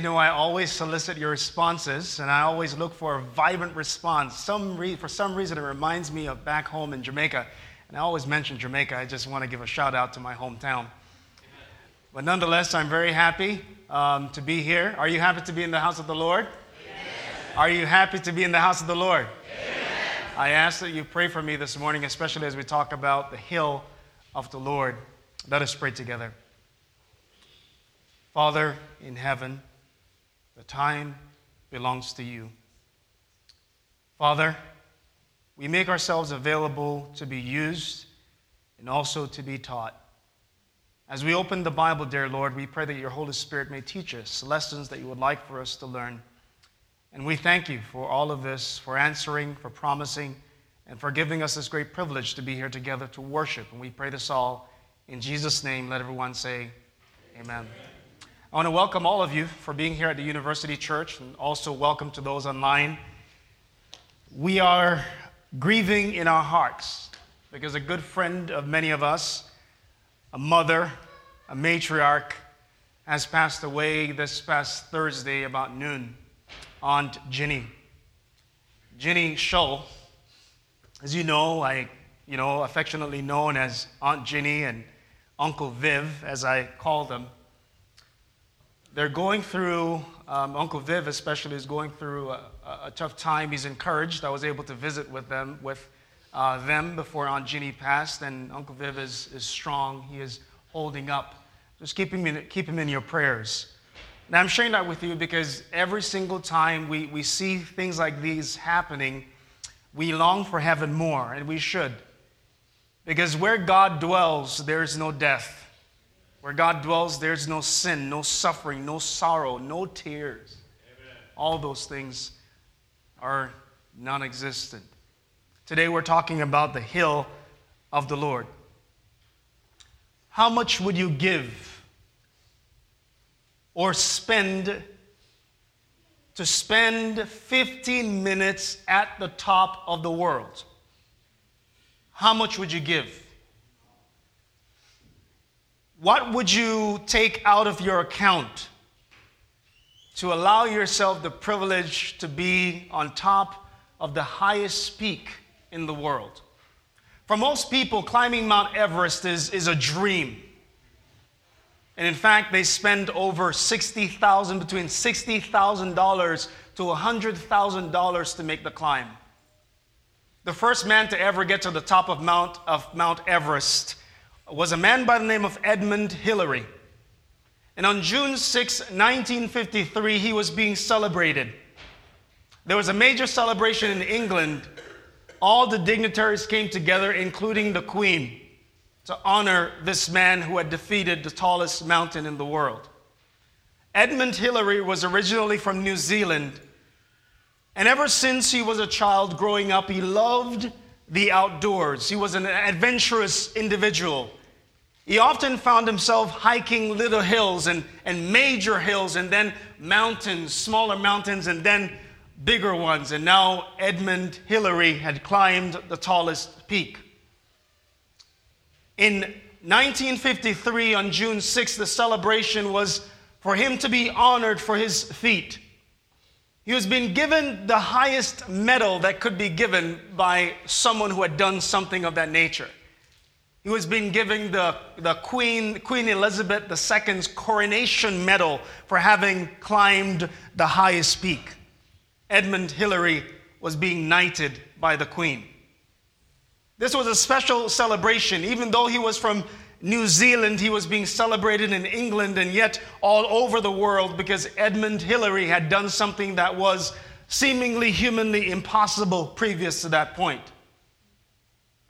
You know, I always solicit your responses, and I always look for a vibrant response. Some re- for some reason, it reminds me of back home in Jamaica. And I always mention Jamaica. I just want to give a shout out to my hometown. But nonetheless, I'm very happy um, to be here. Are you happy to be in the house of the Lord? Yes. Are you happy to be in the house of the Lord? Yes. I ask that you pray for me this morning, especially as we talk about the hill of the Lord. Let us pray together. Father in heaven, the time belongs to you. Father, we make ourselves available to be used and also to be taught. As we open the Bible, dear Lord, we pray that your Holy Spirit may teach us lessons that you would like for us to learn. And we thank you for all of this, for answering, for promising, and for giving us this great privilege to be here together to worship. And we pray this all in Jesus' name. Let everyone say, Amen. Amen. I want to welcome all of you for being here at the University Church and also welcome to those online. We are grieving in our hearts because a good friend of many of us, a mother, a matriarch, has passed away this past Thursday about noon. Aunt Ginny. Ginny Shull, as you know, I, you know, affectionately known as Aunt Ginny and Uncle Viv, as I call them they're going through, um, Uncle Viv especially is going through a, a, tough time. He's encouraged. I was able to visit with them, with uh, them before Aunt Ginny passed, and Uncle Viv is, is strong. He is holding up. Just keep him, in, keep him in your prayers. Now, I'm sharing that with you because every single time we, we see things like these happening, we long for heaven more, and we should. Because where God dwells, there is no death. Where God dwells, there's no sin, no suffering, no sorrow, no tears. Amen. All those things are non existent. Today we're talking about the hill of the Lord. How much would you give or spend to spend 15 minutes at the top of the world? How much would you give? What would you take out of your account to allow yourself the privilege to be on top of the highest peak in the world? For most people, climbing Mount Everest is, is a dream. And in fact, they spend over 60,000, between $60,000 to $100,000 to make the climb. The first man to ever get to the top of Mount, of Mount Everest was a man by the name of Edmund Hillary. And on June 6, 1953, he was being celebrated. There was a major celebration in England. All the dignitaries came together, including the Queen, to honor this man who had defeated the tallest mountain in the world. Edmund Hillary was originally from New Zealand. And ever since he was a child growing up, he loved the outdoors. He was an adventurous individual. He often found himself hiking little hills and, and major hills, and then mountains, smaller mountains, and then bigger ones. And now Edmund Hillary had climbed the tallest peak. In 1953, on June 6th, the celebration was for him to be honored for his feat. He was being given the highest medal that could be given by someone who had done something of that nature. He was being given the, the Queen, Queen Elizabeth II's coronation medal for having climbed the highest peak. Edmund Hillary was being knighted by the Queen. This was a special celebration. Even though he was from New Zealand, he was being celebrated in England and yet all over the world because Edmund Hillary had done something that was seemingly humanly impossible previous to that point.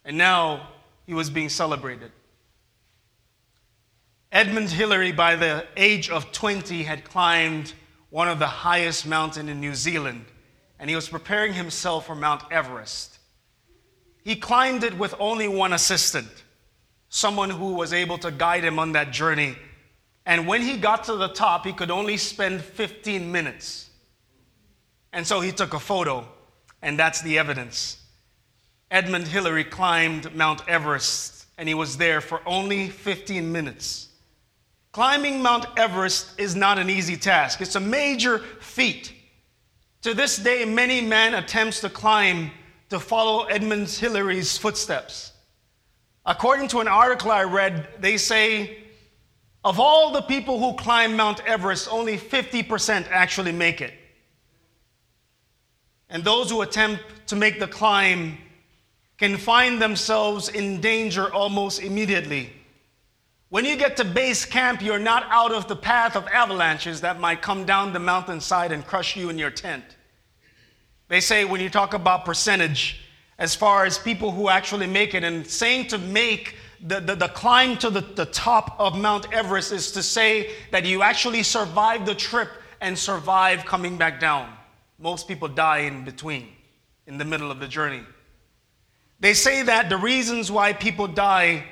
And now he was being celebrated. Edmund Hillary, by the age of 20, had climbed one of the highest mountains in New Zealand, and he was preparing himself for Mount Everest. He climbed it with only one assistant, someone who was able to guide him on that journey. And when he got to the top, he could only spend 15 minutes. And so he took a photo, and that's the evidence. Edmund Hillary climbed Mount Everest and he was there for only 15 minutes. Climbing Mount Everest is not an easy task, it's a major feat. To this day, many men attempts to climb to follow Edmund Hillary's footsteps. According to an article I read, they say of all the people who climb Mount Everest, only 50% actually make it. And those who attempt to make the climb can find themselves in danger almost immediately. When you get to base camp, you're not out of the path of avalanches that might come down the mountainside and crush you in your tent. They say when you talk about percentage, as far as people who actually make it, and saying to make the, the, the climb to the, the top of Mount Everest is to say that you actually survive the trip and survive coming back down. Most people die in between, in the middle of the journey. They say that the reasons why people die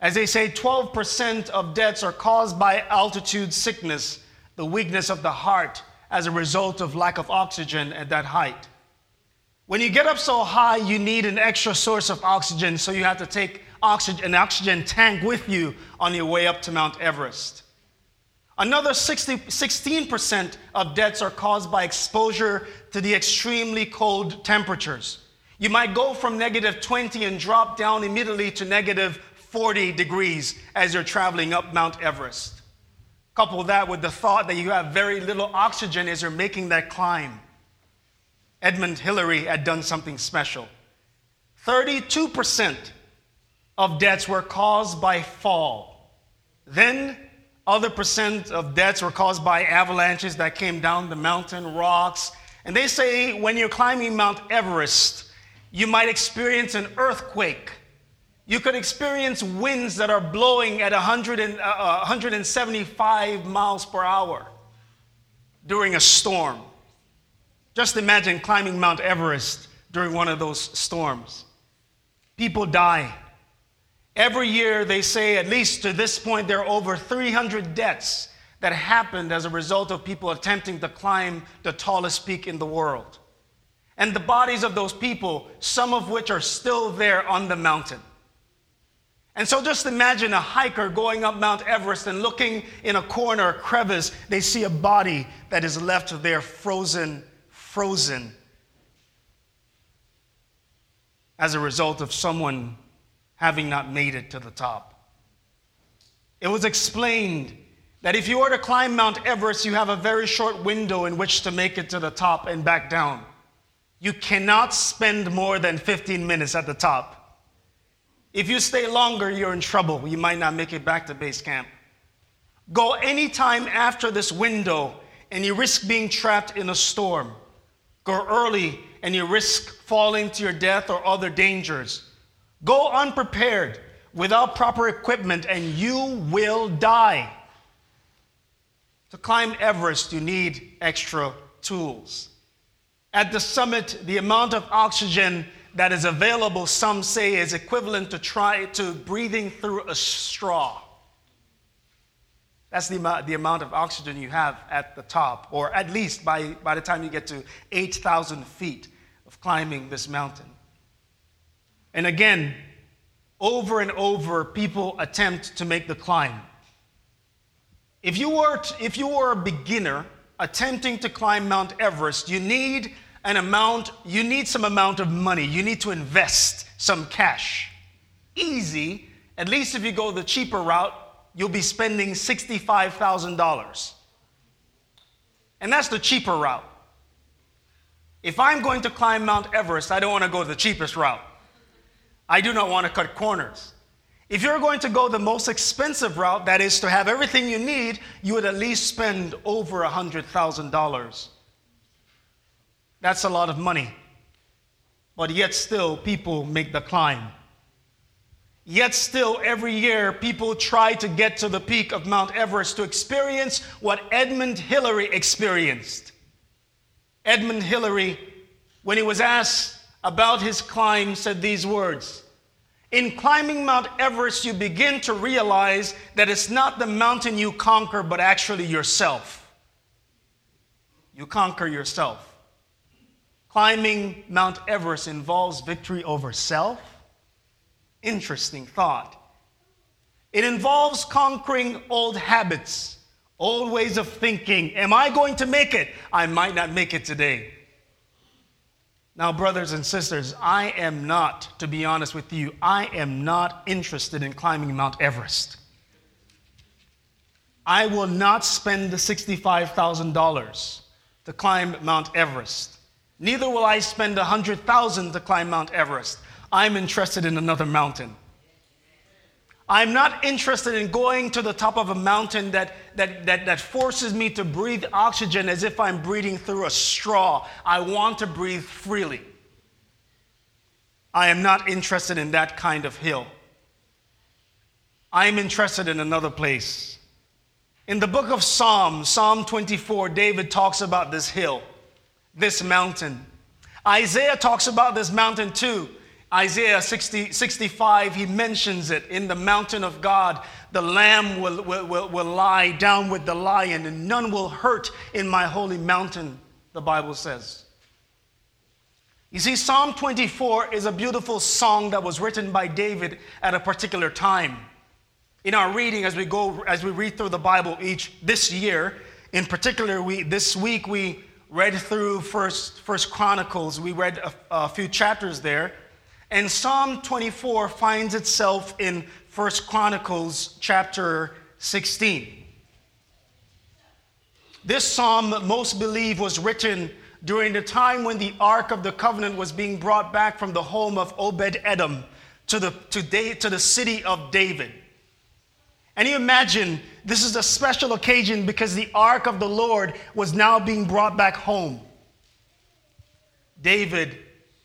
as they say, 12% of deaths are caused by altitude sickness, the weakness of the heart as a result of lack of oxygen at that height. When you get up so high, you need an extra source of oxygen, so you have to take oxygen, an oxygen tank with you on your way up to Mount Everest. Another 60, 16% of deaths are caused by exposure to the extremely cold temperatures. You might go from negative 20 and drop down immediately to negative 40 degrees as you're traveling up Mount Everest. Couple that with the thought that you have very little oxygen as you're making that climb. Edmund Hillary had done something special. 32% of deaths were caused by fall. Then, other percent of deaths were caused by avalanches that came down the mountain, rocks. And they say when you're climbing Mount Everest, you might experience an earthquake you could experience winds that are blowing at 100 and, uh, 175 uh, miles per hour during a storm. Just imagine climbing Mount Everest during one of those storms. People die. Every year, they say, at least to this point, there are over 300 deaths that happened as a result of people attempting to climb the tallest peak in the world. And the bodies of those people, some of which are still there on the mountain. And so just imagine a hiker going up Mount Everest and looking in a corner, a crevice, they see a body that is left there frozen, frozen, as a result of someone having not made it to the top. It was explained that if you were to climb Mount Everest, you have a very short window in which to make it to the top and back down. You cannot spend more than 15 minutes at the top. If you stay longer, you're in trouble. You might not make it back to base camp. Go anytime after this window, and you risk being trapped in a storm. Go early, and you risk falling to your death or other dangers. Go unprepared without proper equipment, and you will die. To climb Everest, you need extra tools. At the summit, the amount of oxygen that is available, some say, is equivalent to try to breathing through a straw. That's the the amount of oxygen you have at the top, or at least by, by the time you get to 8,000 feet of climbing this mountain. And again, over and over, people attempt to make the climb. If you were, to, if you were a beginner attempting to climb Mount Everest, you need an amount, you need some amount of money. You need to invest some cash. Easy, at least if you go the cheaper route, you'll be spending $65,000. And that's the cheaper route. If I'm going to climb Mount Everest, I don't want to go the cheapest route. I do not want to cut corners. If you're going to go the most expensive route, that is to have everything you need, you would at least spend over $100,000 that's a lot of money. But yet, still, people make the climb. Yet, still, every year, people try to get to the peak of Mount Everest to experience what Edmund Hillary experienced. Edmund Hillary, when he was asked about his climb, said these words In climbing Mount Everest, you begin to realize that it's not the mountain you conquer, but actually yourself. You conquer yourself. Climbing Mount Everest involves victory over self? Interesting thought. It involves conquering old habits, old ways of thinking. Am I going to make it? I might not make it today. Now, brothers and sisters, I am not, to be honest with you, I am not interested in climbing Mount Everest. I will not spend the $65,000 to climb Mount Everest. Neither will I spend a 100,000 to climb Mount Everest. I'm interested in another mountain. I'm not interested in going to the top of a mountain that, that, that, that forces me to breathe oxygen as if I'm breathing through a straw. I want to breathe freely. I am not interested in that kind of hill. I am interested in another place. In the book of Psalms, Psalm 24, David talks about this hill, this mountain. Isaiah talks about this mountain too. Isaiah 60, 65, he mentions it in the mountain of God. The lamb will, will, will, will lie down with the lion, and none will hurt in my holy mountain, the Bible says. You see, Psalm 24 is a beautiful song that was written by David at a particular time. In our reading, as we go, as we read through the Bible each this year, in particular, we this week we read through First First Chronicles. We read a, a few chapters there. And Psalm 24 finds itself in First Chronicles chapter 16. This psalm, most believe, was written during the time when the Ark of the Covenant was being brought back from the home of Obed Edom to the, to, da- to the city of David. And you imagine this is a special occasion because the Ark of the Lord was now being brought back home. David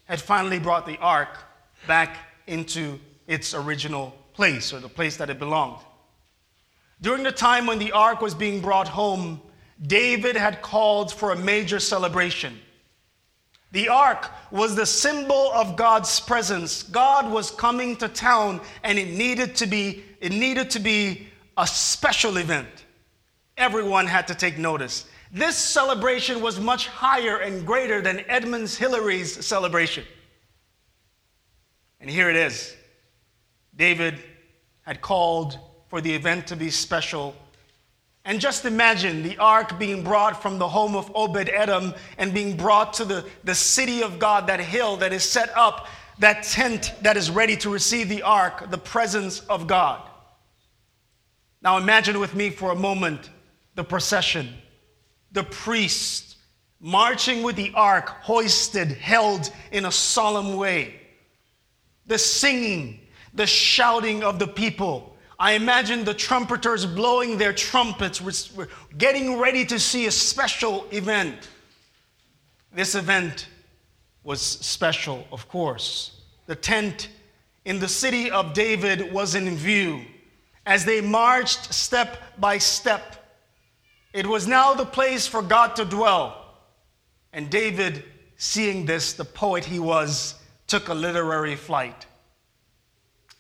had finally brought the Ark back into its original place or the place that it belonged. During the time when the ark was being brought home, David had called for a major celebration. The ark was the symbol of God's presence. God was coming to town and it needed to be it needed to be a special event. Everyone had to take notice. This celebration was much higher and greater than Edmund Hillary's celebration. And here it is. David had called for the event to be special. And just imagine the ark being brought from the home of Obed Edom and being brought to the, the city of God, that hill that is set up, that tent that is ready to receive the ark, the presence of God. Now imagine with me for a moment the procession, the priest marching with the ark hoisted, held in a solemn way the singing, the shouting of the people. I imagine the trumpeters blowing their trumpets, getting ready to see a special event. This event was special, of course. The tent in the city of David was in view. As they marched step by step, it was now the place for God to dwell. And David, seeing this, the poet he was, took a literary flight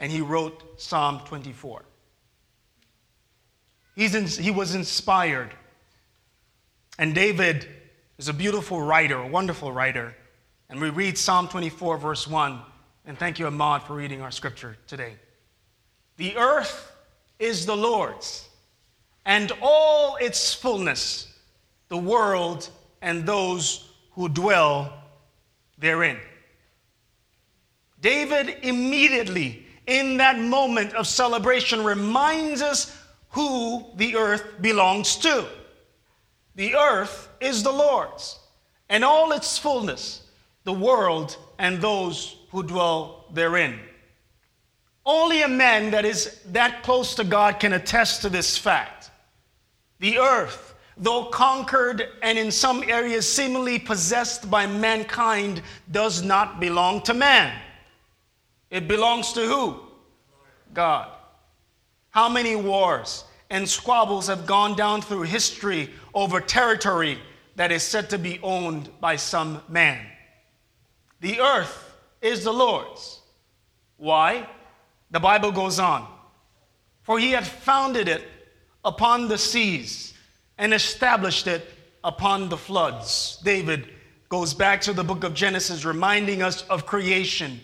and he wrote Psalm 24. He's in, he was inspired. And David is a beautiful writer, a wonderful writer. And we read Psalm 24, verse 1. And thank you, Ahmad, for reading our scripture today. The earth is the Lord's, and all its fullness, the world and those who dwell therein. David immediately, in that moment of celebration, reminds us who the earth belongs to. The earth is the Lord's, and all its fullness, the world and those who dwell therein. Only a man that is that close to God can attest to this fact. The earth, though conquered and in some areas seemingly possessed by mankind, does not belong to man. It belongs to who? God. How many wars and squabbles have gone down through history over territory that is said to be owned by some man? The earth is the Lord's. Why? The Bible goes on. For he had founded it upon the seas and established it upon the floods. David goes back to the book of Genesis, reminding us of creation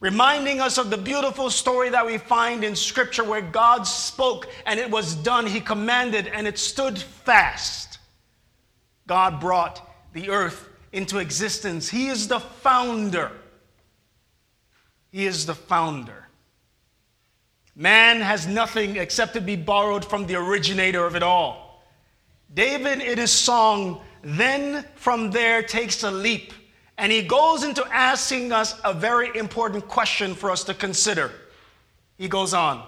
reminding us of the beautiful story that we find in Scripture where God spoke and it was done. He commanded and it stood fast. God brought the earth into existence. He is the founder. He is the founder. Man has nothing except to be borrowed from the originator of it all. David, in his song, then from there takes a leap and he goes into asking us a very important question for us to consider. He goes on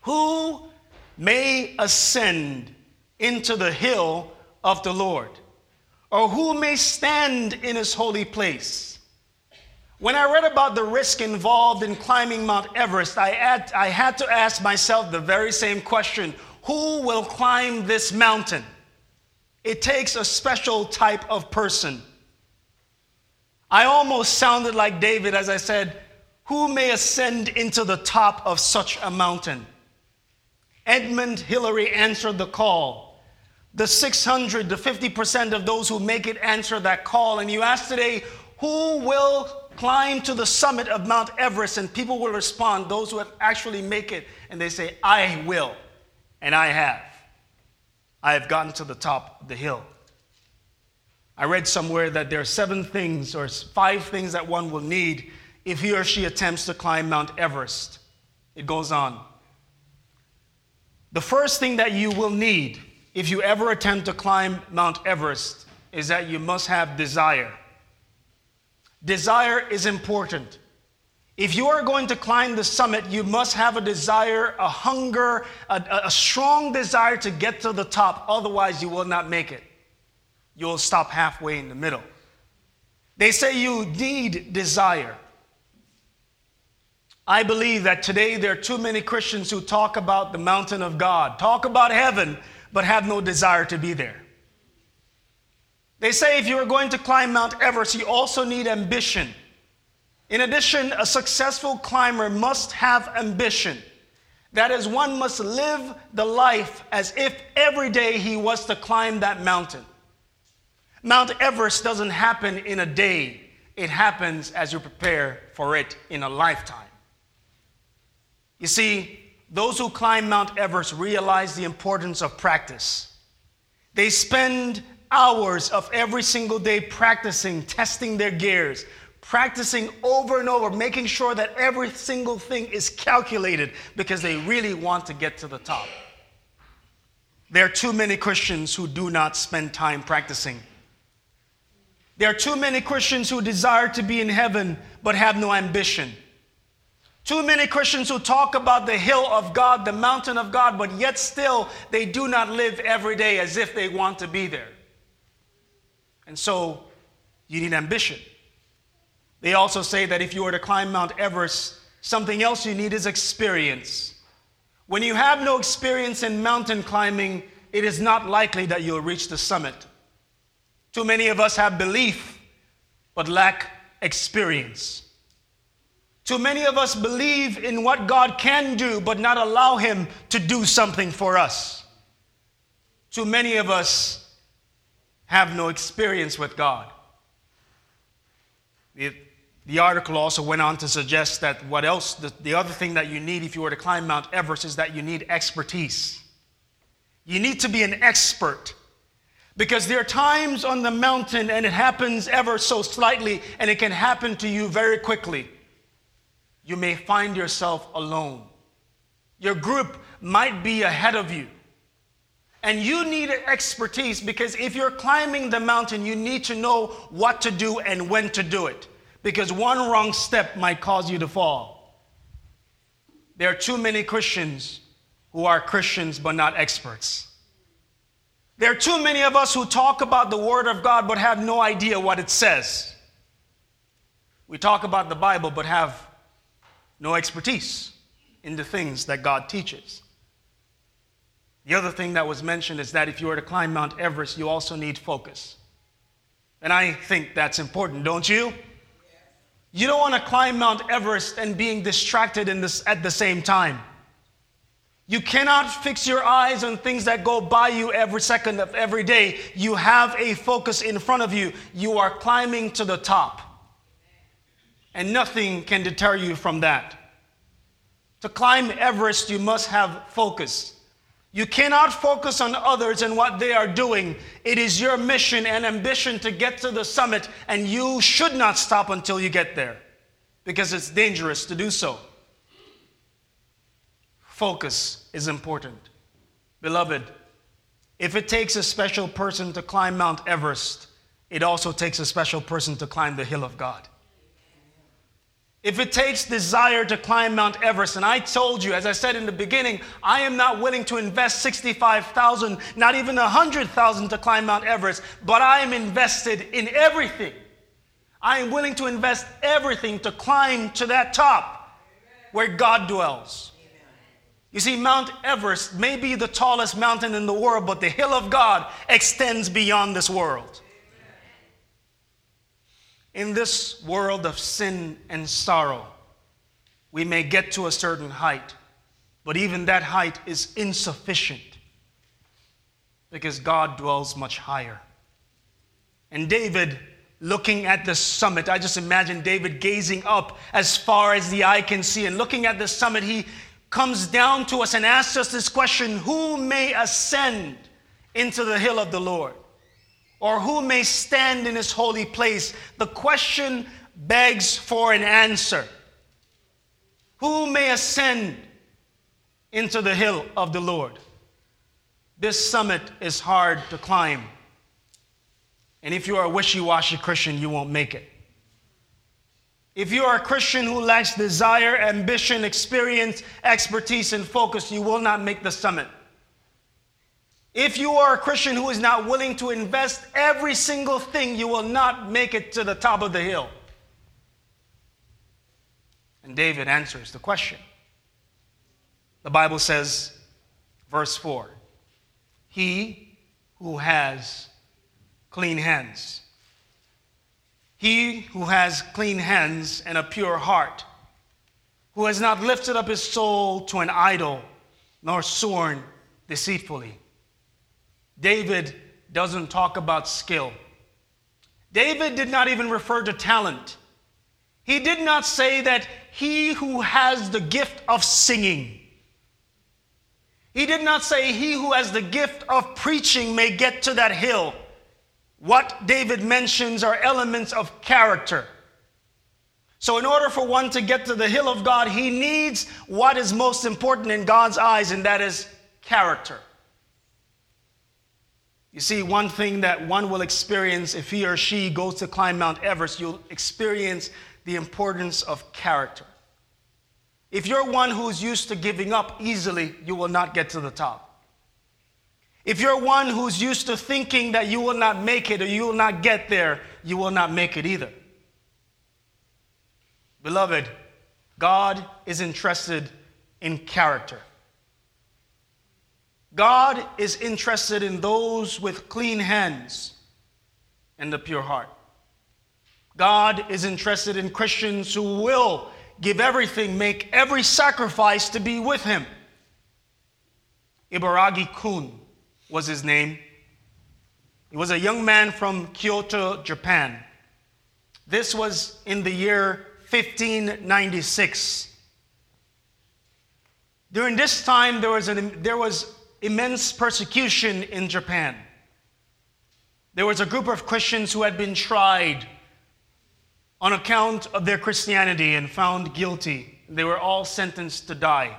Who may ascend into the hill of the Lord? Or who may stand in his holy place? When I read about the risk involved in climbing Mount Everest, I had, I had to ask myself the very same question Who will climb this mountain? It takes a special type of person. I almost sounded like David as I said, Who may ascend into the top of such a mountain? Edmund Hillary answered the call. The 600, the 50% of those who make it answer that call. And you ask today, Who will climb to the summit of Mount Everest? And people will respond, those who have actually make it, and they say, I will. And I have. I have gotten to the top of the hill. I read somewhere that there are seven things or five things that one will need if he or she attempts to climb Mount Everest. It goes on. The first thing that you will need if you ever attempt to climb Mount Everest is that you must have desire. Desire is important. If you are going to climb the summit, you must have a desire, a hunger, a, a strong desire to get to the top. Otherwise, you will not make it you'll stop halfway in the middle. They say you need desire. I believe that today there are too many Christians who talk about the mountain of God, talk about heaven, but have no desire to be there. They say if you are going to climb Mount Everest, you also need ambition. In addition, a successful climber must have ambition. That is, one must live the life as if every day he was to climb that mountain. Mount Everest doesn't happen in a day, it happens as you prepare for it in a lifetime. You see, those who climb Mount Everest realize the importance of practice. They spend hours of every single day practicing, testing their gears, practicing over and over, making sure that every single thing is calculated because they really want to get to the top. There are too many Christians who do not spend time practicing. There are too many Christians who desire to be in heaven but have no ambition. Too many Christians who talk about the hill of God, the mountain of God, but yet still they do not live every day as if they want to be there. And so you need ambition. They also say that if you were to climb Mount Everest, something else you need is experience. When you have no experience in mountain climbing, it is not likely that you'll reach the summit. Too many of us have belief but lack experience. Too many of us believe in what God can do but not allow Him to do something for us. Too many of us have no experience with God. The, the article also went on to suggest that what else, the, the other thing that you need if you were to climb Mount Everest is that you need expertise. You need to be an expert because there are times on the mountain and it happens ever so slightly and it can happen to you very quickly. You may find yourself alone. Your group might be ahead of you. And you need expertise because if you're climbing the mountain, you need to know what to do and when to do it. Because one wrong step might cause you to fall. There are too many Christians who are Christians but not experts. There are too many of us who talk about the Word of God but have no idea what it says. We talk about the Bible but have no expertise in the things that God teaches. The other thing that was mentioned is that if you were to climb Mount Everest, you also need focus. And I think that's important, don't you? You don't want to climb Mount Everest and being distracted this at the same time. You cannot fix your eyes on things that go by you every second of every day. You have a focus in front of you. You are climbing to the top. and nothing can deter you from that. To climb Everest, you must have focus. You cannot focus on others and what they are doing. It is your mission and ambition to get to the summit, and you should not stop until you get there because it's dangerous to do so. Focus is important. Beloved, if it takes a special person to climb Mount Everest, it also takes a special person to climb the hill of God. If it takes desire to climb Mount Everest, and I told you, as I said in the beginning, I am not willing to invest 65,000, not even 100,000 to climb Mount Everest, but I am invested in everything. I am willing to invest everything to climb to that top where God dwells. You see, Mount Everest may be the tallest mountain in the world, but the hill of God extends beyond this world. In this world of sin and sorrow, we may get to a certain height, but even that height is insufficient because God dwells much higher. And David, looking at the summit, I just imagine David gazing up as far as the eye can see, and looking at the summit, he comes down to us and asks us this question Who may ascend into the hill of the Lord? Or who may stand in his holy place? The question begs for an answer. Who may ascend into the hill of the Lord? This summit is hard to climb. And if you are a wishy washy Christian, you won't make it. If you are a Christian who lacks desire, ambition, experience, expertise, and focus, you will not make the summit. If you are a Christian who is not willing to invest every single thing, you will not make it to the top of the hill. And David answers the question. The Bible says, verse 4 He who has clean hands, he who has clean hands and a pure heart, who has not lifted up his soul to an idol, nor sworn deceitfully. David doesn't talk about skill. David did not even refer to talent. He did not say that he who has the gift of singing. He did not say he who has the gift of preaching may get to that hill. What David mentions are elements of character. So, in order for one to get to the hill of God, he needs what is most important in God's eyes, and that is character. You see, one thing that one will experience if he or she goes to climb Mount Everest, you'll experience the importance of character. If you're one who's used to giving up easily, you will not get to the top. If you're one who's used to thinking that you will not make it or you will not get there, you will not make it either. Beloved, God is interested in character. God is interested in those with clean hands and a pure heart. God is interested in Christians who will give everything, make every sacrifice to be with Him. Ibaragi Kun was his name. He was a young man from Kyoto, Japan. This was in the year 1596. During this time, there was, an, there was immense persecution in Japan. There was a group of Christians who had been tried on account of their Christianity and found guilty. They were all sentenced to die.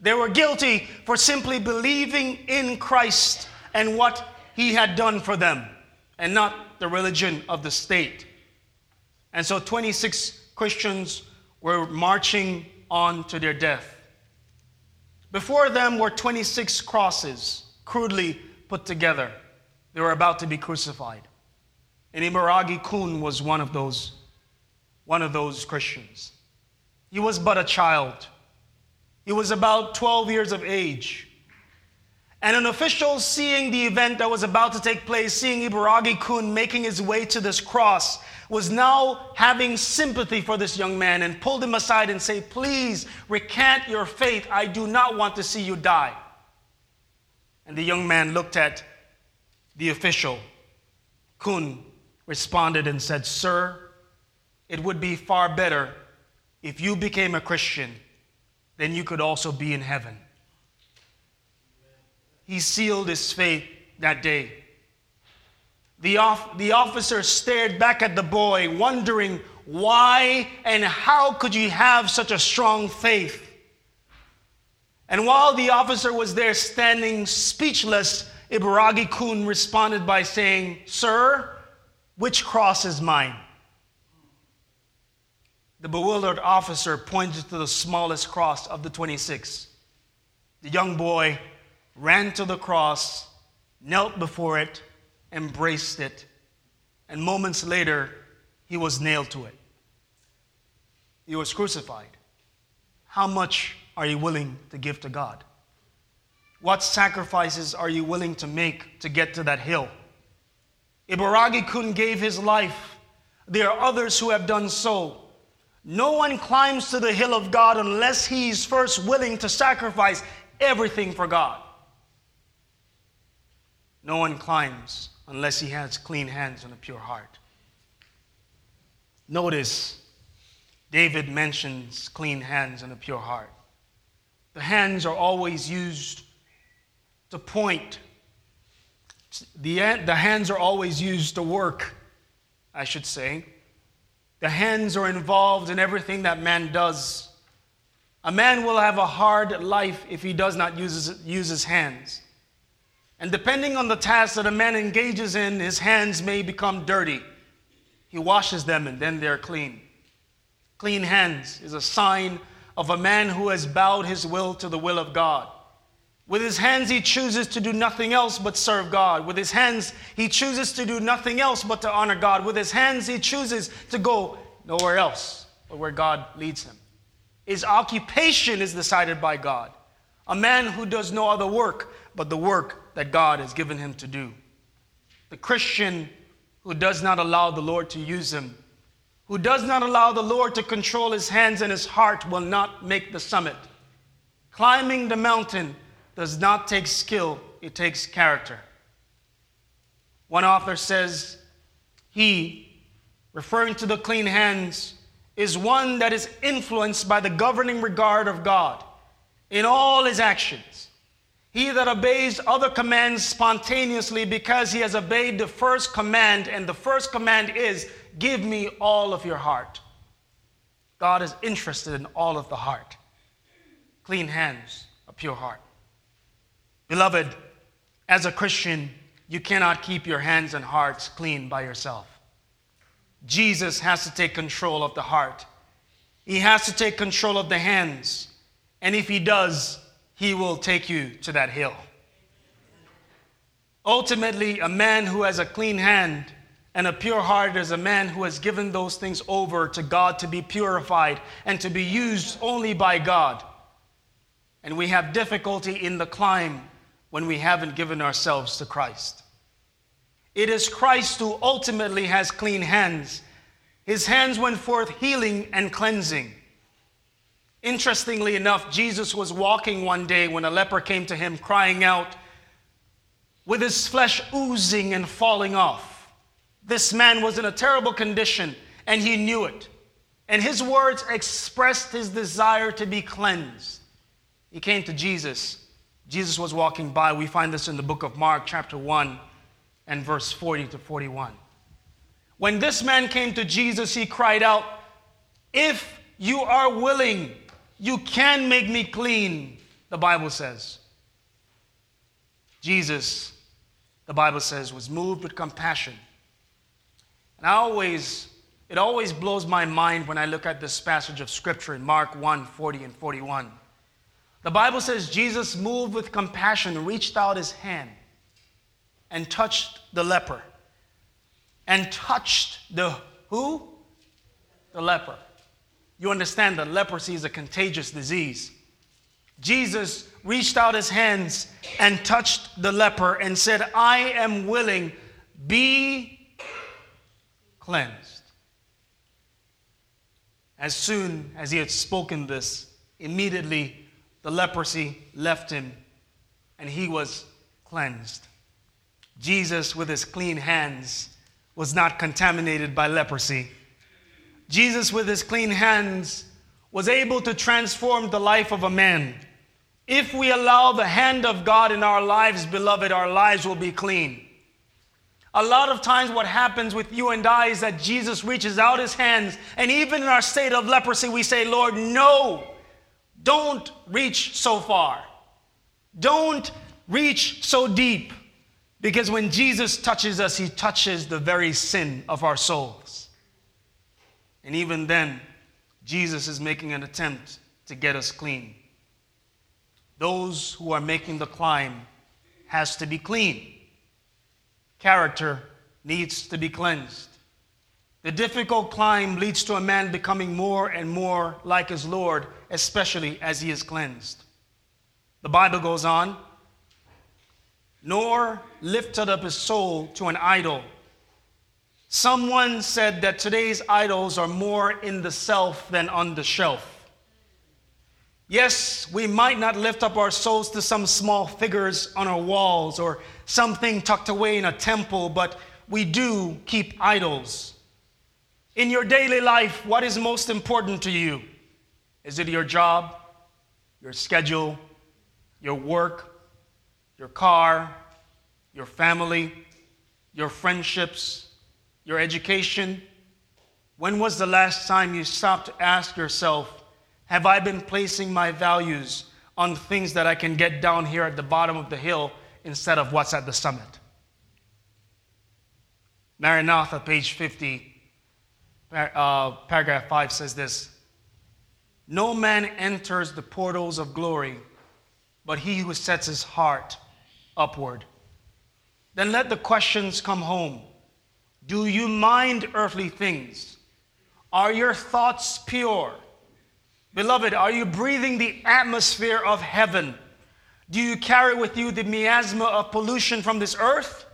They were guilty for simply believing in Christ and what he had done for them, and not the religion of the state. And so 26 Christians were marching on to their death. Before them were 26 crosses, crudely put together. They were about to be crucified. And Ibaragi Kun was one of those, one of those Christians. He was but a child. He was about 12 years of age. And an official seeing the event that was about to take place, seeing Ibaragi Kun making his way to this cross, was now having sympathy for this young man and pulled him aside and say, Please recant your faith. I do not want to see you die. And the young man looked at the official. Kun responded and said, Sir, it would be far better if you became a Christian, then you could also be in heaven. He sealed his faith that day. The, off, the officer stared back at the boy, wondering why and how could you have such a strong faith? And while the officer was there standing speechless, Ibaragi Kun responded by saying, Sir, which cross is mine? The bewildered officer pointed to the smallest cross of the 26. The young boy ran to the cross, knelt before it, embraced it, and moments later, he was nailed to it. He was crucified. How much are you willing to give to God? What sacrifices are you willing to make to get to that hill? Ibaragi Kun gave his life. There are others who have done so. No one climbs to the hill of God unless he is first willing to sacrifice everything for God. No one climbs unless he has clean hands and a pure heart. Notice David mentions clean hands and a pure heart. The hands are always used to point. The, the hands are always used to work, I should say. The hands are involved in everything that man does. A man will have a hard life if he does not use his, use his hands. And depending on the task that a man engages in, his hands may become dirty. He washes them and then they're clean. Clean hands is a sign of a man who has bowed his will to the will of God. With his hands, he chooses to do nothing else but serve God. With his hands, he chooses to do nothing else but to honor God. With his hands, he chooses to go nowhere else but where God leads him. His occupation is decided by God. A man who does no other work but the work that God has given him to do. The Christian who does not allow the Lord to use him, who does not allow the Lord to control his hands and his heart, will not make the summit. Climbing the mountain does not take skill, it takes character. One author says, He, referring to the clean hands, is one that is influenced by the governing regard of God in all his actions. He that obeys other commands spontaneously because he has obeyed the first command, and the first command is, Give me all of your heart. God is interested in all of the heart. Clean hands, a pure heart. Beloved, as a Christian, you cannot keep your hands and hearts clean by yourself. Jesus has to take control of the heart. He has to take control of the hands. And if he does, he will take you to that hill. Ultimately, a man who has a clean hand and a pure heart is a man who has given those things over to God to be purified and to be used only by God. And we have difficulty in the climb when we haven't given ourselves to Christ. It is Christ who ultimately has clean hands. His hands went forth healing and cleansing. Interestingly enough, Jesus was walking one day when a leper came to him crying out, with his flesh oozing and falling off. This man was in a terrible condition and he knew it. And his words expressed his desire to be cleansed. He came to Jesus Jesus was walking by. We find this in the book of Mark, chapter 1, and verse 40 to 41. When this man came to Jesus, he cried out, If you are willing, you can make me clean, the Bible says. Jesus, the Bible says, was moved with compassion. And I always, it always blows my mind when I look at this passage of scripture in Mark 1 40 and 41. The Bible says Jesus, moved with compassion, reached out his hand and touched the leper. And touched the who? The leper. You understand that leprosy is a contagious disease. Jesus reached out his hands and touched the leper and said, I am willing, be cleansed. As soon as he had spoken this, immediately the leprosy left him and he was cleansed. Jesus, with his clean hands, was not contaminated by leprosy. Jesus, with his clean hands, was able to transform the life of a man. If we allow the hand of God in our lives, beloved, our lives will be clean. A lot of times, what happens with you and I is that Jesus reaches out his hands, and even in our state of leprosy, we say, Lord, no, don't reach so far. Don't reach so deep. Because when Jesus touches us, he touches the very sin of our souls. And even then, Jesus is making an attempt to get us clean. Those who are making the climb has to be clean. Character needs to be cleansed. The difficult climb leads to a man becoming more and more like his Lord, especially as he is cleansed. The Bible goes on, nor lifted up his soul to an idol. Someone said that today's idols are more in the self than on the shelf. Yes, we might not lift up our souls to some small figures on our walls or something tucked away in a temple, but we do keep idols. In your daily life, what is most important to you? Is it your job, your schedule, your work, your car, your family, your friendships, your education? When was the last time you stopped to ask yourself, have I been placing my values on things that I can get down here at the bottom of the hill instead of what's at the summit? Maranatha, page 50, uh, paragraph 5 says this No man enters the portals of glory, but he who sets his heart upward. Then let the questions come home. Do you mind earthly things? Are your thoughts pure? Beloved, are you breathing the atmosphere of heaven? Do you carry with you the miasma of pollution from this earth?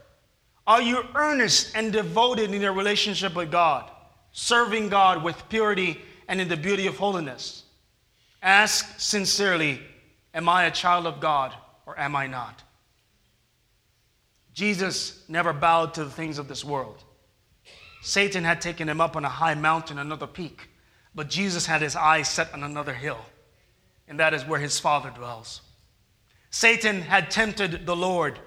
Are you earnest and devoted in your relationship with God, serving God with purity and in the beauty of holiness? Ask sincerely Am I a child of God or am I not? Jesus never bowed to the things of this world. Satan had taken him up on a high mountain, another peak. But Jesus had his eyes set on another hill, and that is where his Father dwells. Satan had tempted the Lord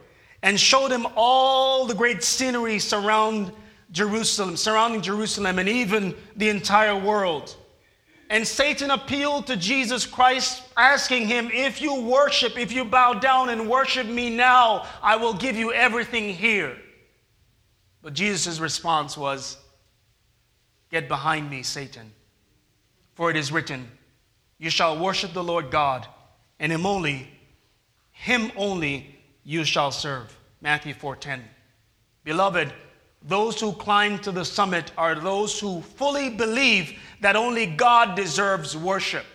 and showed him all the great scenery surround Jerusalem, surrounding Jerusalem, and even the entire world. And Satan appealed to Jesus Christ, asking him, If you worship, if you bow down and worship me now, I will give you everything here. But Jesus' response was, Get behind me, Satan. For it is written, You shall worship the Lord God, and him only, him only you shall serve. Matthew 4:10. Beloved, those who climb to the summit are those who fully believe that only God deserves worship.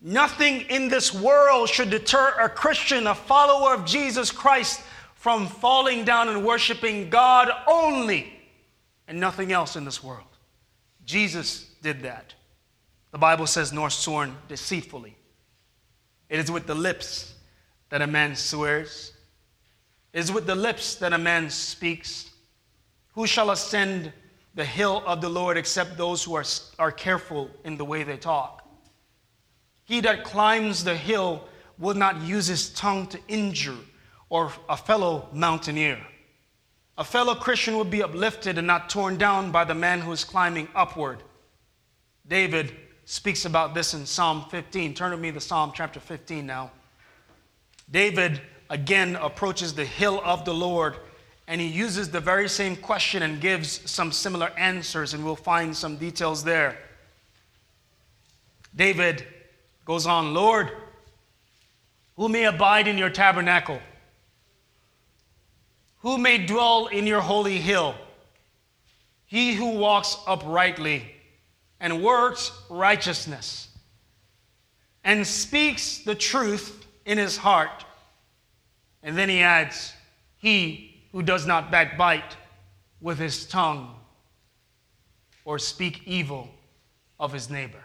Nothing in this world should deter a Christian, a follower of Jesus Christ, from falling down and worshiping God only and nothing else in this world. Jesus did that. The Bible says, nor sworn deceitfully. It is with the lips that a man swears. It is with the lips that a man speaks. Who shall ascend the hill of the Lord except those who are, are careful in the way they talk? He that climbs the hill will not use his tongue to injure or a fellow mountaineer. A fellow Christian would be uplifted and not torn down by the man who is climbing upward. David speaks about this in Psalm 15. Turn with me to Psalm chapter 15 now. David again approaches the hill of the Lord and he uses the very same question and gives some similar answers, and we'll find some details there. David goes on, Lord, who may abide in your tabernacle? Who may dwell in your holy hill? He who walks uprightly and works righteousness and speaks the truth in his heart. And then he adds, He who does not backbite with his tongue or speak evil of his neighbor.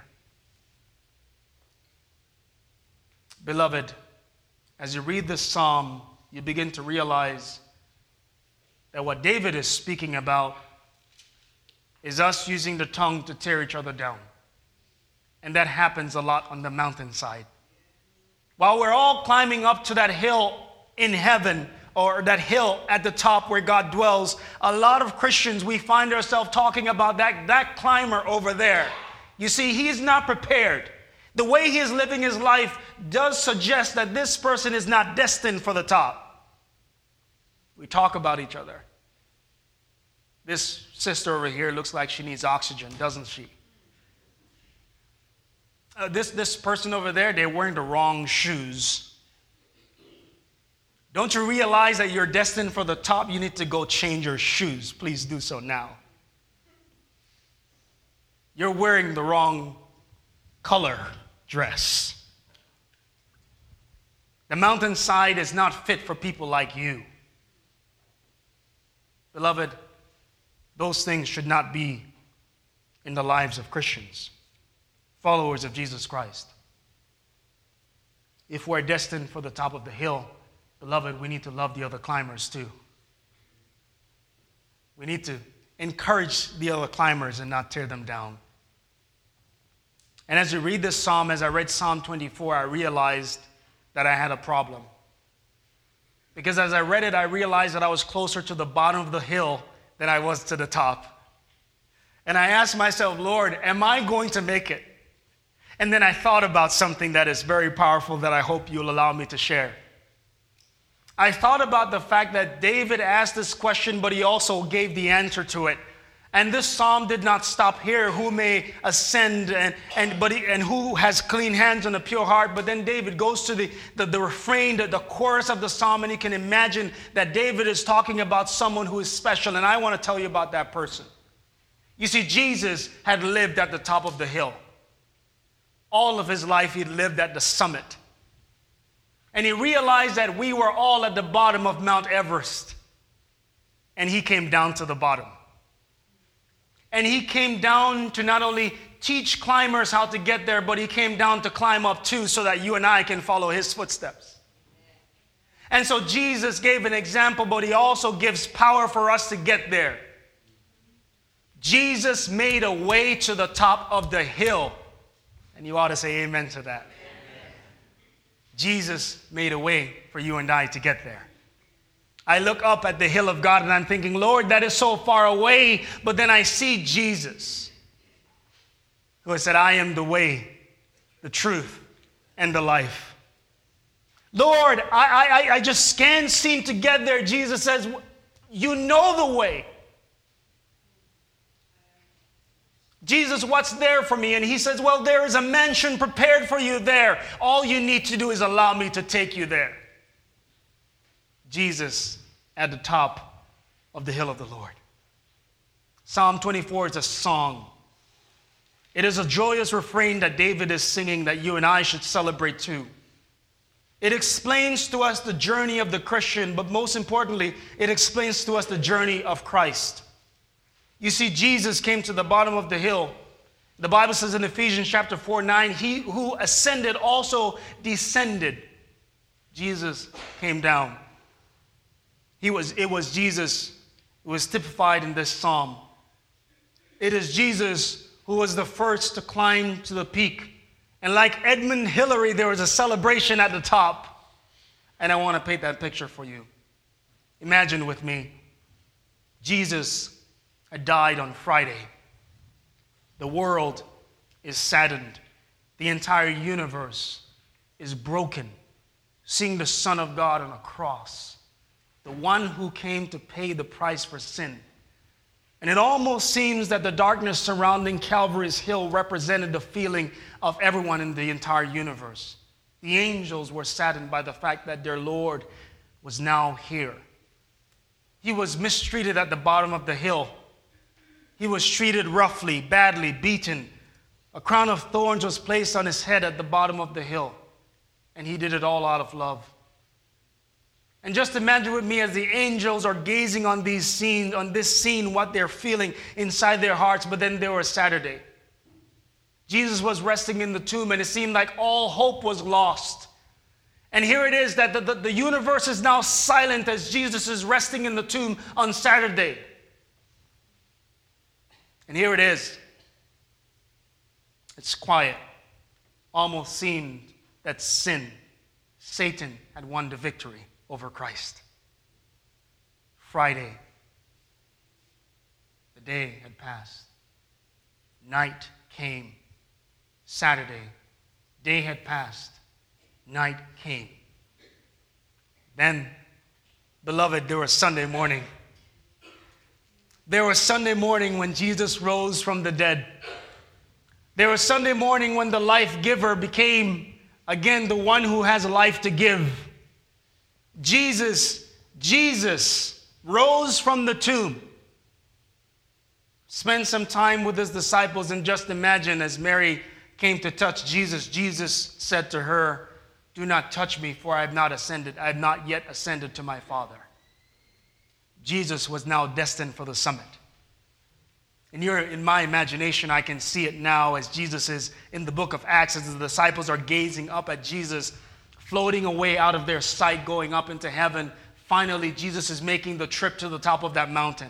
Beloved, as you read this psalm, you begin to realize that what David is speaking about is us using the tongue to tear each other down. And that happens a lot on the mountainside. While we're all climbing up to that hill in heaven, or that hill at the top where God dwells, a lot of Christians, we find ourselves talking about that, that climber over there. You see, he's not prepared. The way he is living his life does suggest that this person is not destined for the top. We talk about each other. This sister over here looks like she needs oxygen, doesn't she? Uh, this, this person over there, they're wearing the wrong shoes. Don't you realize that you're destined for the top? You need to go change your shoes. Please do so now. You're wearing the wrong color dress. The mountainside is not fit for people like you. Beloved, those things should not be in the lives of Christians, followers of Jesus Christ. If we're destined for the top of the hill, beloved, we need to love the other climbers too. We need to encourage the other climbers and not tear them down. And as you read this psalm, as I read Psalm 24, I realized that I had a problem. Because as I read it, I realized that I was closer to the bottom of the hill than I was to the top. And I asked myself, Lord, am I going to make it? And then I thought about something that is very powerful that I hope you'll allow me to share. I thought about the fact that David asked this question, but he also gave the answer to it. And this psalm did not stop here. Who may ascend and, and, but he, and who has clean hands and a pure heart? But then David goes to the, the, the refrain, the, the chorus of the psalm, and you can imagine that David is talking about someone who is special. And I want to tell you about that person. You see, Jesus had lived at the top of the hill. All of his life, he lived at the summit. And he realized that we were all at the bottom of Mount Everest. And he came down to the bottom. And he came down to not only teach climbers how to get there, but he came down to climb up too so that you and I can follow his footsteps. And so Jesus gave an example, but he also gives power for us to get there. Jesus made a way to the top of the hill. And you ought to say amen to that. Amen. Jesus made a way for you and I to get there. I look up at the hill of God and I'm thinking, Lord, that is so far away. But then I see Jesus, who has said, I am the way, the truth, and the life. Lord, I, I, I just can't seem to get there. Jesus says, You know the way. Jesus, what's there for me? And he says, Well, there is a mansion prepared for you there. All you need to do is allow me to take you there. Jesus at the top of the hill of the Lord. Psalm 24 is a song. It is a joyous refrain that David is singing that you and I should celebrate too. It explains to us the journey of the Christian, but most importantly, it explains to us the journey of Christ. You see, Jesus came to the bottom of the hill. The Bible says in Ephesians chapter 4 9, He who ascended also descended. Jesus came down. He was, it was Jesus who was typified in this psalm. It is Jesus who was the first to climb to the peak. And like Edmund Hillary, there was a celebration at the top. And I want to paint that picture for you. Imagine with me Jesus had died on Friday. The world is saddened, the entire universe is broken, seeing the Son of God on a cross the one who came to pay the price for sin. And it almost seems that the darkness surrounding Calvary's hill represented the feeling of everyone in the entire universe. The angels were saddened by the fact that their Lord was now here. He was mistreated at the bottom of the hill. He was treated roughly, badly, beaten. A crown of thorns was placed on his head at the bottom of the hill. And he did it all out of love. And just imagine with me as the angels are gazing on these scenes, on this scene, what they're feeling inside their hearts. But then there was Saturday. Jesus was resting in the tomb, and it seemed like all hope was lost. And here it is that the, the, the universe is now silent as Jesus is resting in the tomb on Saturday. And here it is. It's quiet. Almost seemed that sin, Satan, had won the victory over Christ. Friday, the day had passed. Night came. Saturday, day had passed. Night came. Then, beloved, there was Sunday morning. There was Sunday morning when Jesus rose from the dead. There was Sunday morning when the life giver became again the one who has life to give. Jesus, Jesus rose from the tomb. Spend some time with his disciples and just imagine as Mary came to touch Jesus, Jesus said to her, Do not touch me, for I have not ascended. I have not yet ascended to my Father. Jesus was now destined for the summit. And here in my imagination, I can see it now as Jesus is in the book of Acts, as the disciples are gazing up at Jesus, floating away out of their sight, going up into heaven. Finally, Jesus is making the trip to the top of that mountain.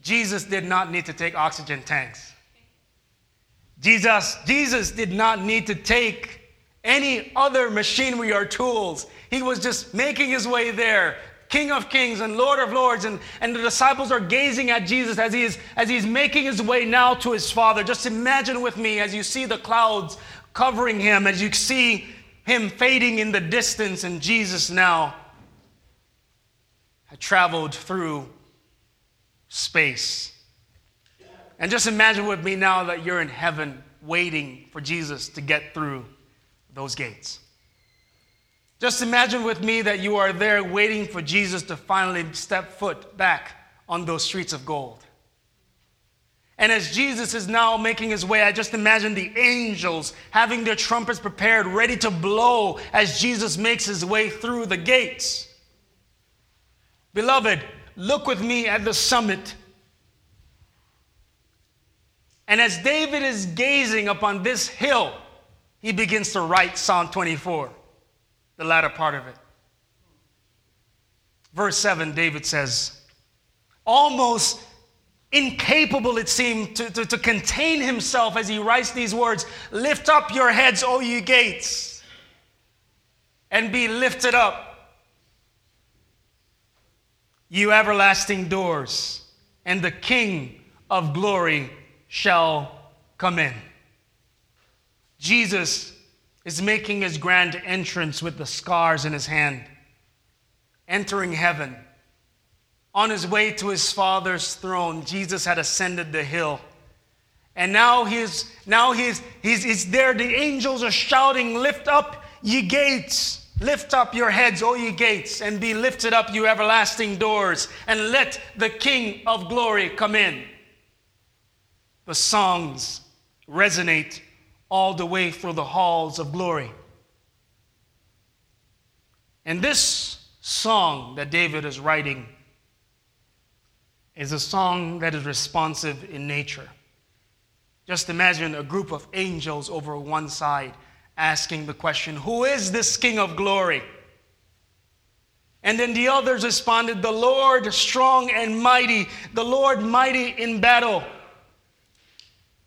Jesus did not need to take oxygen tanks. Jesus, Jesus did not need to take any other machinery or tools. He was just making his way there, King of Kings and Lord of Lords. And, and the disciples are gazing at Jesus as, he is, as he's making his way now to his Father. Just imagine with me as you see the clouds covering him, as you see him fading in the distance, and Jesus now had traveled through space. And just imagine with me now that you're in heaven waiting for Jesus to get through those gates. Just imagine with me that you are there waiting for Jesus to finally step foot back on those streets of gold. And as Jesus is now making his way, I just imagine the angels having their trumpets prepared, ready to blow as Jesus makes his way through the gates. Beloved, look with me at the summit. And as David is gazing upon this hill, he begins to write Psalm 24 the latter part of it. Verse 7, David says, almost incapable, it seemed, to, to, to, contain himself as he writes these words Lift up your heads, O ye gates, and be lifted up, you everlasting doors, and the King of glory shall come in. Jesus is making his grand entrance with the scars in his hand, entering heaven. On his way to his father's throne, Jesus had ascended the hill. And now he's now he's, he's, he's there. The angels are shouting, Lift up, ye gates. Lift up your heads, O ye gates, and be lifted up, you everlasting doors, and let the King of glory come in. The songs resonate all the way through the halls of glory. And this song that David is writing is a song that is responsive in nature. Just imagine a group of angels over one side asking the question, Who is this King of glory? And then the others responded, The Lord strong and mighty, the Lord mighty in battle.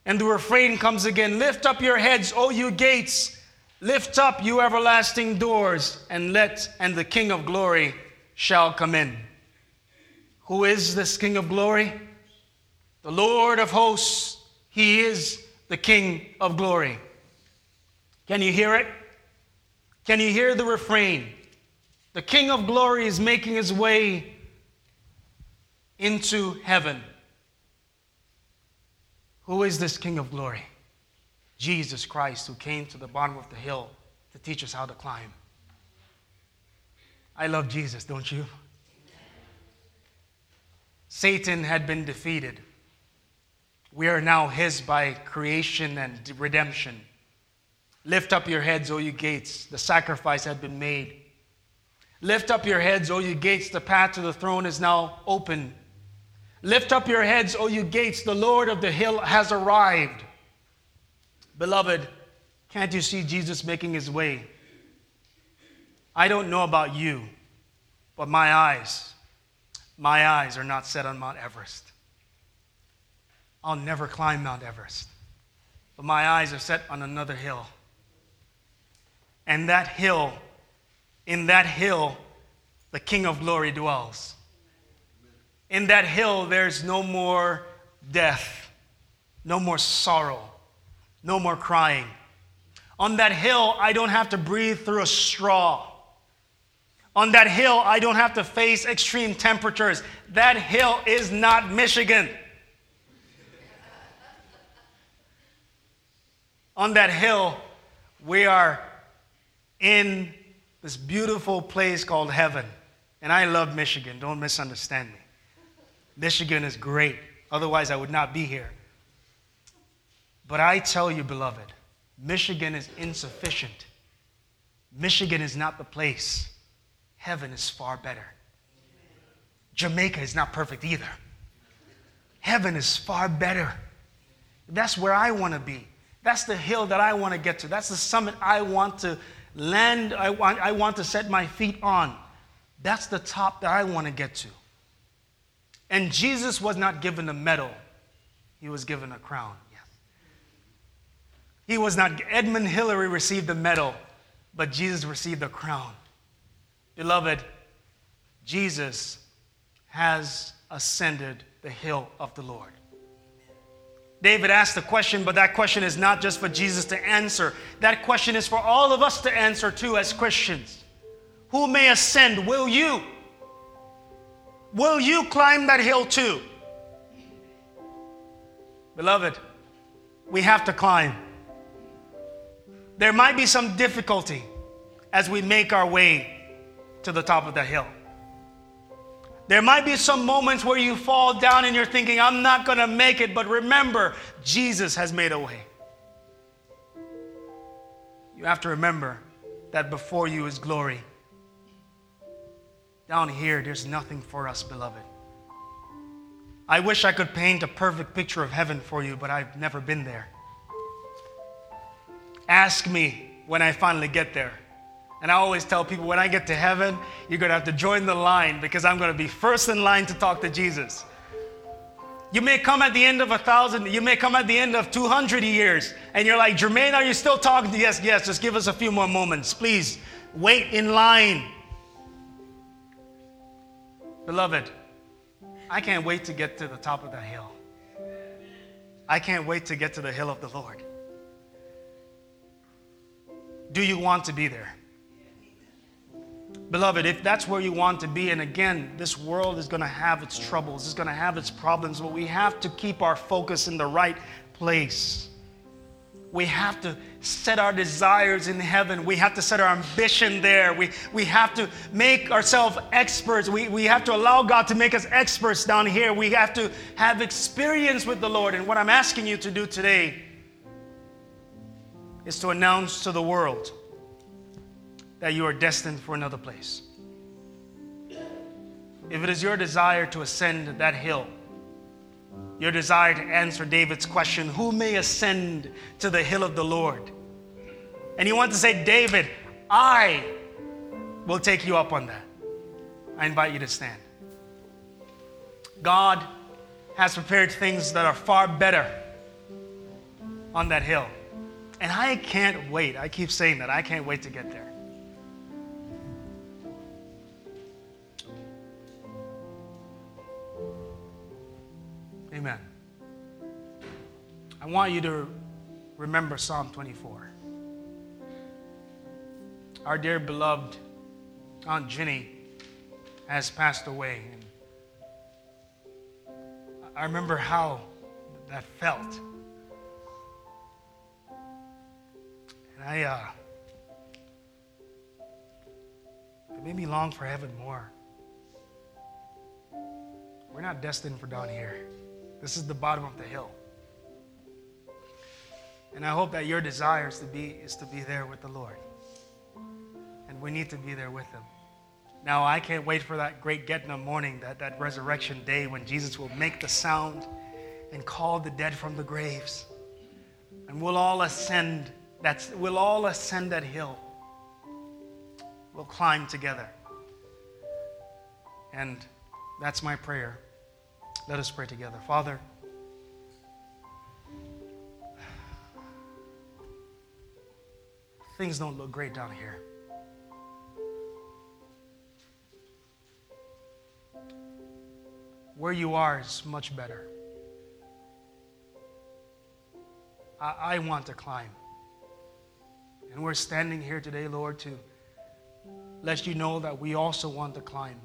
And the refrain comes again Lift up your heads, O you gates, lift up, you everlasting doors, and let, and the King of glory shall come in. Who is this King of glory? The Lord of hosts. He is the King of glory. Can you hear it? Can you hear the refrain? The King of glory is making his way into heaven. Who is this King of glory? Jesus Christ, who came to the bottom of the hill to teach us how to climb. I love Jesus, don't you? Satan had been defeated. We are now his by creation and redemption. Lift up your heads, O you gates. The sacrifice had been made. Lift up your heads, O you gates. The path to the throne is now open. Lift up your heads, O you gates, the Lord of the hill has arrived. Beloved, can't you see Jesus making his way? I don't know about you, but my eyes, my eyes are not set on Mount Everest. I'll never climb Mount Everest. But my eyes are set on another hill. And that hill, in that hill, the King of glory dwells. In that hill, there's no more death, no more sorrow, no more crying. On that hill, I don't have to breathe through a straw. On that hill, I don't have to face extreme temperatures. That hill is not Michigan. On that hill, we are in this beautiful place called heaven. And I love Michigan, don't misunderstand me. Michigan is great, otherwise, I would not be here. But I tell you, beloved, Michigan is insufficient. Michigan is not the place. Heaven is far better. Jamaica is not perfect either. Heaven is far better. That's where I want to be. That's the hill that I want to get to. That's the summit I want to land, I want, I want to set my feet on. That's the top that I want to get to. And Jesus was not given a medal, he was given a crown. Yes. He was not, Edmund Hillary received a medal, but Jesus received a crown. Beloved, Jesus has ascended the hill of the Lord. David asked the question, but that question is not just for Jesus to answer. That question is for all of us to answer too as Christians. Who may ascend? Will you? Will you climb that hill too? Beloved, we have to climb. There might be some difficulty as we make our way to the top of the hill. There might be some moments where you fall down and you're thinking, I'm not going to make it, but remember, Jesus has made a way. You have to remember that before you is glory. Down here, there's nothing for us, beloved. I wish I could paint a perfect picture of heaven for you, but I've never been there. Ask me when I finally get there. And I always tell people when I get to heaven, you're going to have to join the line because I'm going to be first in line to talk to Jesus. You may come at the end of a thousand, you may come at the end of 200 years, and you're like, Jermaine, are you still talking? To yes, yes, just give us a few more moments. Please wait in line. Beloved, I can't wait to get to the top of that hill. I can't wait to get to the hill of the Lord. Do you want to be there? Beloved, if that's where you want to be, and again, this world is going to have its troubles, it's going to have its problems, but we have to keep our focus in the right place. We have to set our desires in heaven. We have to set our ambition there. We, we have to make ourselves experts. We, we have to allow God to make us experts down here. We have to have experience with the Lord. And what I'm asking you to do today is to announce to the world that you are destined for another place. If it is your desire to ascend that hill, your desire to answer David's question, who may ascend to the hill of the Lord? And you want to say, David, I will take you up on that. I invite you to stand. God has prepared things that are far better on that hill. And I can't wait. I keep saying that. I can't wait to get there. Amen. I want you to remember Psalm 24. Our dear beloved Aunt Ginny has passed away. And I remember how that felt. And I, uh, it made me long for heaven more. We're not destined for down here. This is the bottom of the hill. And I hope that your desire is to be, is to be there with the Lord. And we need to be there with Him. Now, I can't wait for that great Getna morning, that, that resurrection day when Jesus will make the sound and call the dead from the graves. And we'll all ascend that's, we'll all ascend that hill. We'll climb together. And that's my prayer. Let us pray together. Father, things don't look great down here. Where you are is much better. I, I want to climb. And we're standing here today, Lord, to let you know that we also want to climb.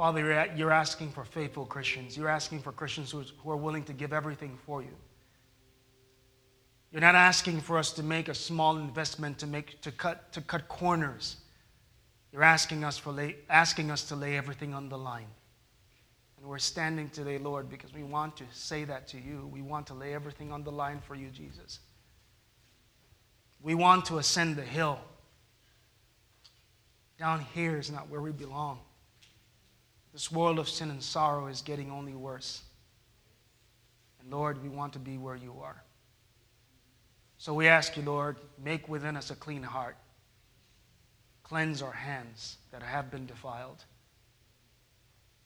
Father, you're asking for faithful Christians. You're asking for Christians who are willing to give everything for you. You're not asking for us to make a small investment to, make, to, cut, to cut corners. You're asking us, for lay, asking us to lay everything on the line. And we're standing today, Lord, because we want to say that to you. We want to lay everything on the line for you, Jesus. We want to ascend the hill. Down here is not where we belong. This world of sin and sorrow is getting only worse. And Lord, we want to be where you are. So we ask you, Lord, make within us a clean heart. Cleanse our hands that have been defiled.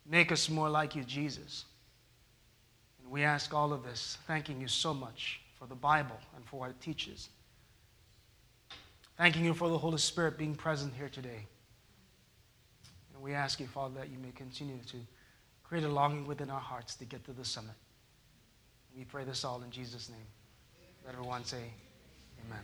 Make us more like you, Jesus. And we ask all of this, thanking you so much for the Bible and for what it teaches. Thanking you for the Holy Spirit being present here today. We ask you, Father, that you may continue to create a longing within our hearts to get to the summit. We pray this all in Jesus' name. Let everyone say, Amen.